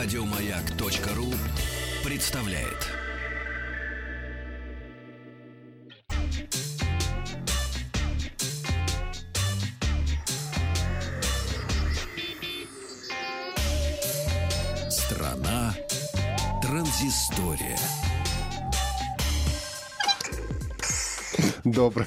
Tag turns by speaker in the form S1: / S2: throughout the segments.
S1: Радиомаяк.ру представляет. Страна транзистория.
S2: Доброе.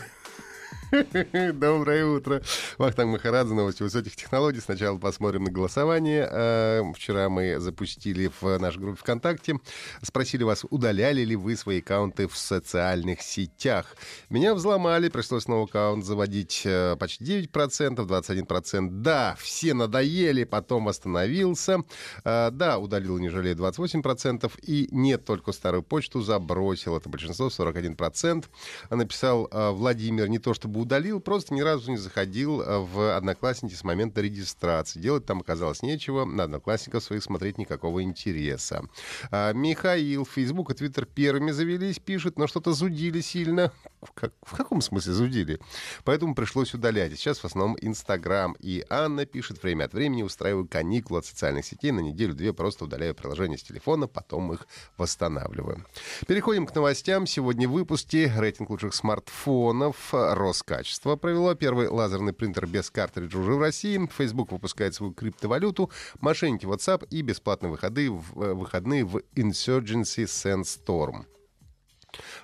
S2: Доброе утро. Вахтанг Махарадзе, новости высоких технологий. Сначала посмотрим на голосование. Э, вчера мы запустили в нашей группе ВКонтакте. Спросили вас, удаляли ли вы свои аккаунты в социальных сетях. Меня взломали, пришлось новый аккаунт заводить э, почти 9%, 21%. Да, все надоели, потом восстановился. Э, да, удалил, не жалею, 28%. И нет, только старую почту забросил. Это большинство, 41%. Написал Владимир, не то чтобы удалил, просто ни разу не заходил в Одноклассники с момента регистрации. Делать там оказалось нечего, на Одноклассников своих смотреть никакого интереса. А, Михаил, Facebook и Twitter первыми завелись, пишет, но что-то зудили сильно. Как, в каком смысле зудили? Поэтому пришлось удалять. Сейчас в основном Инстаграм. И Анна пишет, время от времени устраиваю каникулы от социальных сетей. На неделю-две просто удаляю приложение с телефона, потом их восстанавливаю. Переходим к новостям. Сегодня в выпуске рейтинг лучших смартфонов. Роскошь качества провело. Первый лазерный принтер без картриджа уже в России. Facebook выпускает свою криптовалюту. Мошенники WhatsApp и бесплатные выходы в, э, выходные в Insurgency Sandstorm.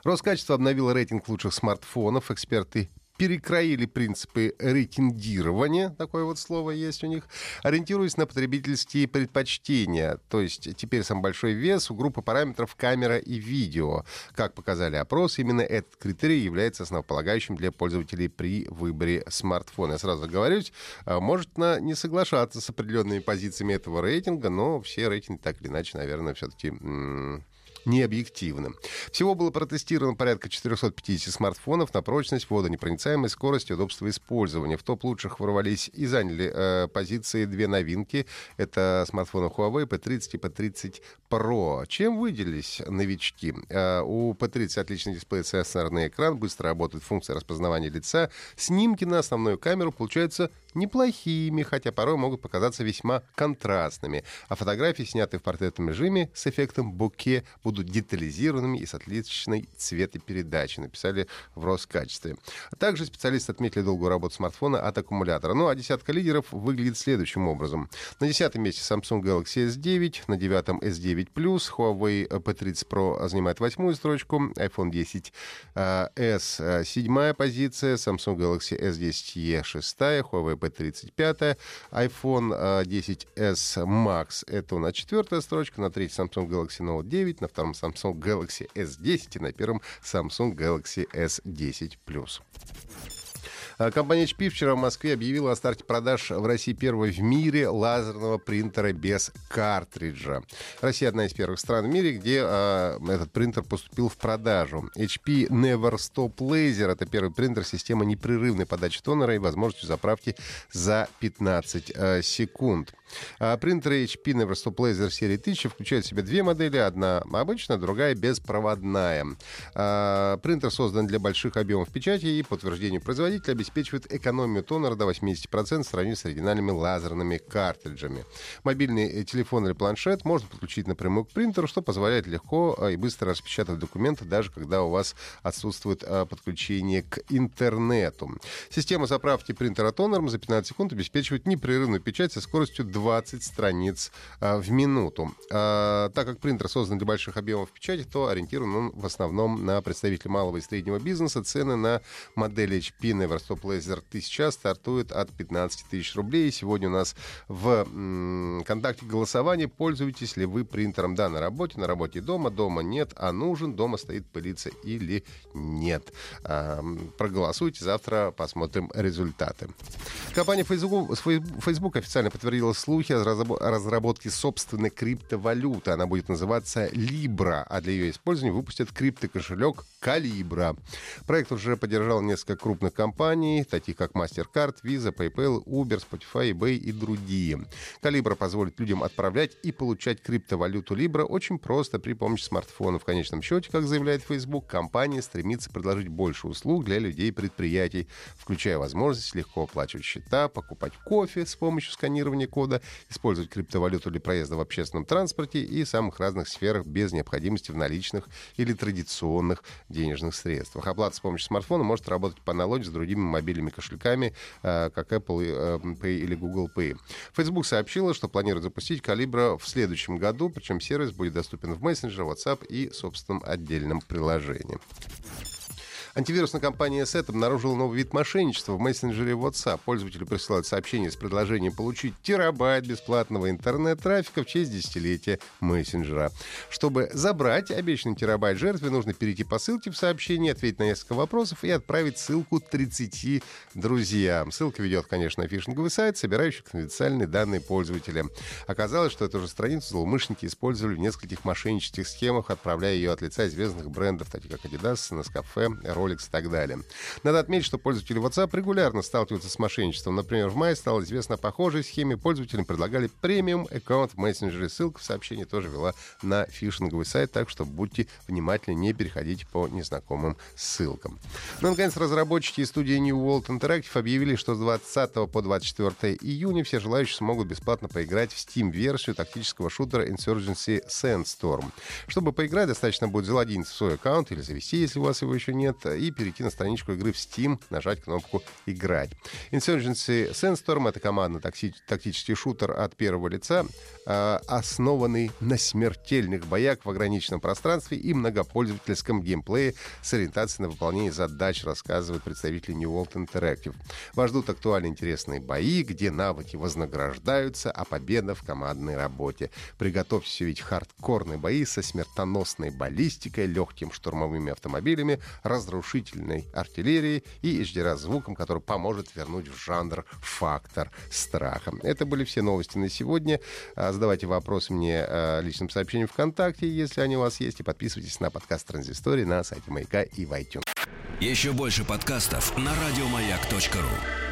S2: Роскачество обновило рейтинг лучших смартфонов. Эксперты перекроили принципы рейтингирования, такое вот слово есть у них, ориентируясь на потребительские предпочтения. То есть теперь самый большой вес у группы параметров камера и видео. Как показали опросы, именно этот критерий является основополагающим для пользователей при выборе смартфона. Я сразу говорюсь, а, может на не соглашаться с определенными позициями этого рейтинга, но все рейтинги так или иначе, наверное, все-таки необъективным. Всего было протестировано порядка 450 смартфонов на прочность, водонепроницаемость, скорость и удобство использования. В топ лучших ворвались и заняли э, позиции две новинки. Это смартфоны Huawei P30 и P30 Pro. Чем выделились новички? Э, у P30 отличный дисплей, сенсорный экран, быстро работает функция распознавания лица. Снимки на основную камеру получаются неплохими, хотя порой могут показаться весьма контрастными. А фотографии, снятые в портретном режиме с эффектом буке, будут детализированными и с отличной цветопередачей, написали в Роскачестве. Также специалисты отметили долгую работу смартфона от аккумулятора. Ну а десятка лидеров выглядит следующим образом. На десятом месте Samsung Galaxy S9, на девятом S9 Plus, Huawei P30 Pro занимает восьмую строчку, iPhone 10 э, S седьмая позиция, Samsung Galaxy S10e шестая, Huawei P 35 iPhone 10s Max это у нас четвертая строчка, на третьей Samsung Galaxy Note 9, на втором Samsung Galaxy S10 и на первом Samsung Galaxy S10 Plus. А, компания HP вчера в Москве объявила о старте продаж в России первого в мире лазерного принтера без картриджа. Россия одна из первых стран в мире, где э, этот принтер поступил в продажу. HP Never Stop Laser — это первый принтер системы непрерывной подачи тонера и возможностью заправки за 15 э, секунд. А принтеры HP Neverstop Laser серии 1000 включают в себя две модели. Одна обычная, другая беспроводная. А, принтер создан для больших объемов печати и по утверждению производителя обеспечивает экономию тонера до 80% в сравнении с оригинальными лазерными картриджами. Мобильный э, телефон или планшет можно подключить напрямую к принтеру, что позволяет легко а, и быстро распечатать документы, даже когда у вас отсутствует а, подключение к интернету. Система заправки принтера тонером за 15 секунд обеспечивает непрерывную печать со скоростью 20 страниц в минуту. Так как принтер создан для больших объемов печати, то ориентирован он в основном на представителей малого и среднего бизнеса. Цены на модели HP Neverstop Laser 1000 стартуют от 15 тысяч рублей. Сегодня у нас в контакте голосования. Пользуетесь ли вы принтером? Да, на работе, на работе дома. Дома нет, а нужен. Дома стоит пылиться или нет. А, проголосуйте. Завтра посмотрим результаты. Компания Facebook, Facebook официально подтвердила слухи о разработке собственной криптовалюты. Она будет называться Libra, а для ее использования выпустят криптокошелек Calibra. Проект уже поддержал несколько крупных компаний, таких как MasterCard, Visa, PayPal, Uber, Spotify, eBay и другие. Calibra позволит людям отправлять и получать криптовалюту Libra очень просто при помощи смартфона. В конечном счете, как заявляет Facebook, компания стремится предложить больше услуг для людей и предприятий, включая возможность легко оплачивать счета, покупать кофе с помощью сканирования кода использовать криптовалюту для проезда в общественном транспорте и самых разных сферах без необходимости в наличных или традиционных денежных средствах. Оплата с помощью смартфона может работать по аналогии с другими мобильными кошельками, э, как Apple э, Pay или Google Pay. Facebook сообщила, что планирует запустить Калибра в следующем году, причем сервис будет доступен в мессенджере, WhatsApp и собственном отдельном приложении. Антивирусная компания SET обнаружила новый вид мошенничества в мессенджере WhatsApp. Пользователи присылают сообщение с предложением получить терабайт бесплатного интернет-трафика в честь десятилетия мессенджера. Чтобы забрать обещанный терабайт жертве, нужно перейти по ссылке в сообщении, ответить на несколько вопросов и отправить ссылку 30 друзьям. Ссылка ведет, конечно, на фишинговый сайт, собирающий конфиденциальные данные пользователя. Оказалось, что эту же страницу злоумышленники использовали в нескольких мошеннических схемах, отправляя ее от лица известных брендов, таких как Adidas, Nescafe, Rolex Rolex и так далее. Надо отметить, что пользователи WhatsApp регулярно сталкиваются с мошенничеством. Например, в мае стало известно о похожей схеме. Пользователям предлагали премиум аккаунт в мессенджере. Ссылка в сообщении тоже вела на фишинговый сайт, так что будьте внимательны, не переходите по незнакомым ссылкам. Ну, наконец, разработчики студии New World Interactive объявили, что с 20 по 24 июня все желающие смогут бесплатно поиграть в Steam-версию тактического шутера Insurgency Sandstorm. Чтобы поиграть, достаточно будет залогиниться в свой аккаунт или завести, если у вас его еще нет, и перейти на страничку игры в Steam, нажать кнопку «Играть». Insurgency Sandstorm — это командный тактический шутер от первого лица, а, основанный на смертельных боях в ограниченном пространстве и многопользовательском геймплее с ориентацией на выполнение задач, рассказывают представители New World Interactive. Вас ждут актуальные интересные бои, где навыки вознаграждаются, а победа в командной работе. Приготовьтесь увидеть хардкорные бои со смертоносной баллистикой, легким штурмовыми автомобилями, разрушением разрушительной артиллерии и HDR-звуком, который поможет вернуть в жанр фактор страха. Это были все новости на сегодня. А, задавайте вопросы мне а, личным сообщением ВКонтакте, если они у вас есть, и подписывайтесь на подкаст Транзистории на сайте Маяка и в iTunes.
S1: Еще больше подкастов на радиомаяк.ру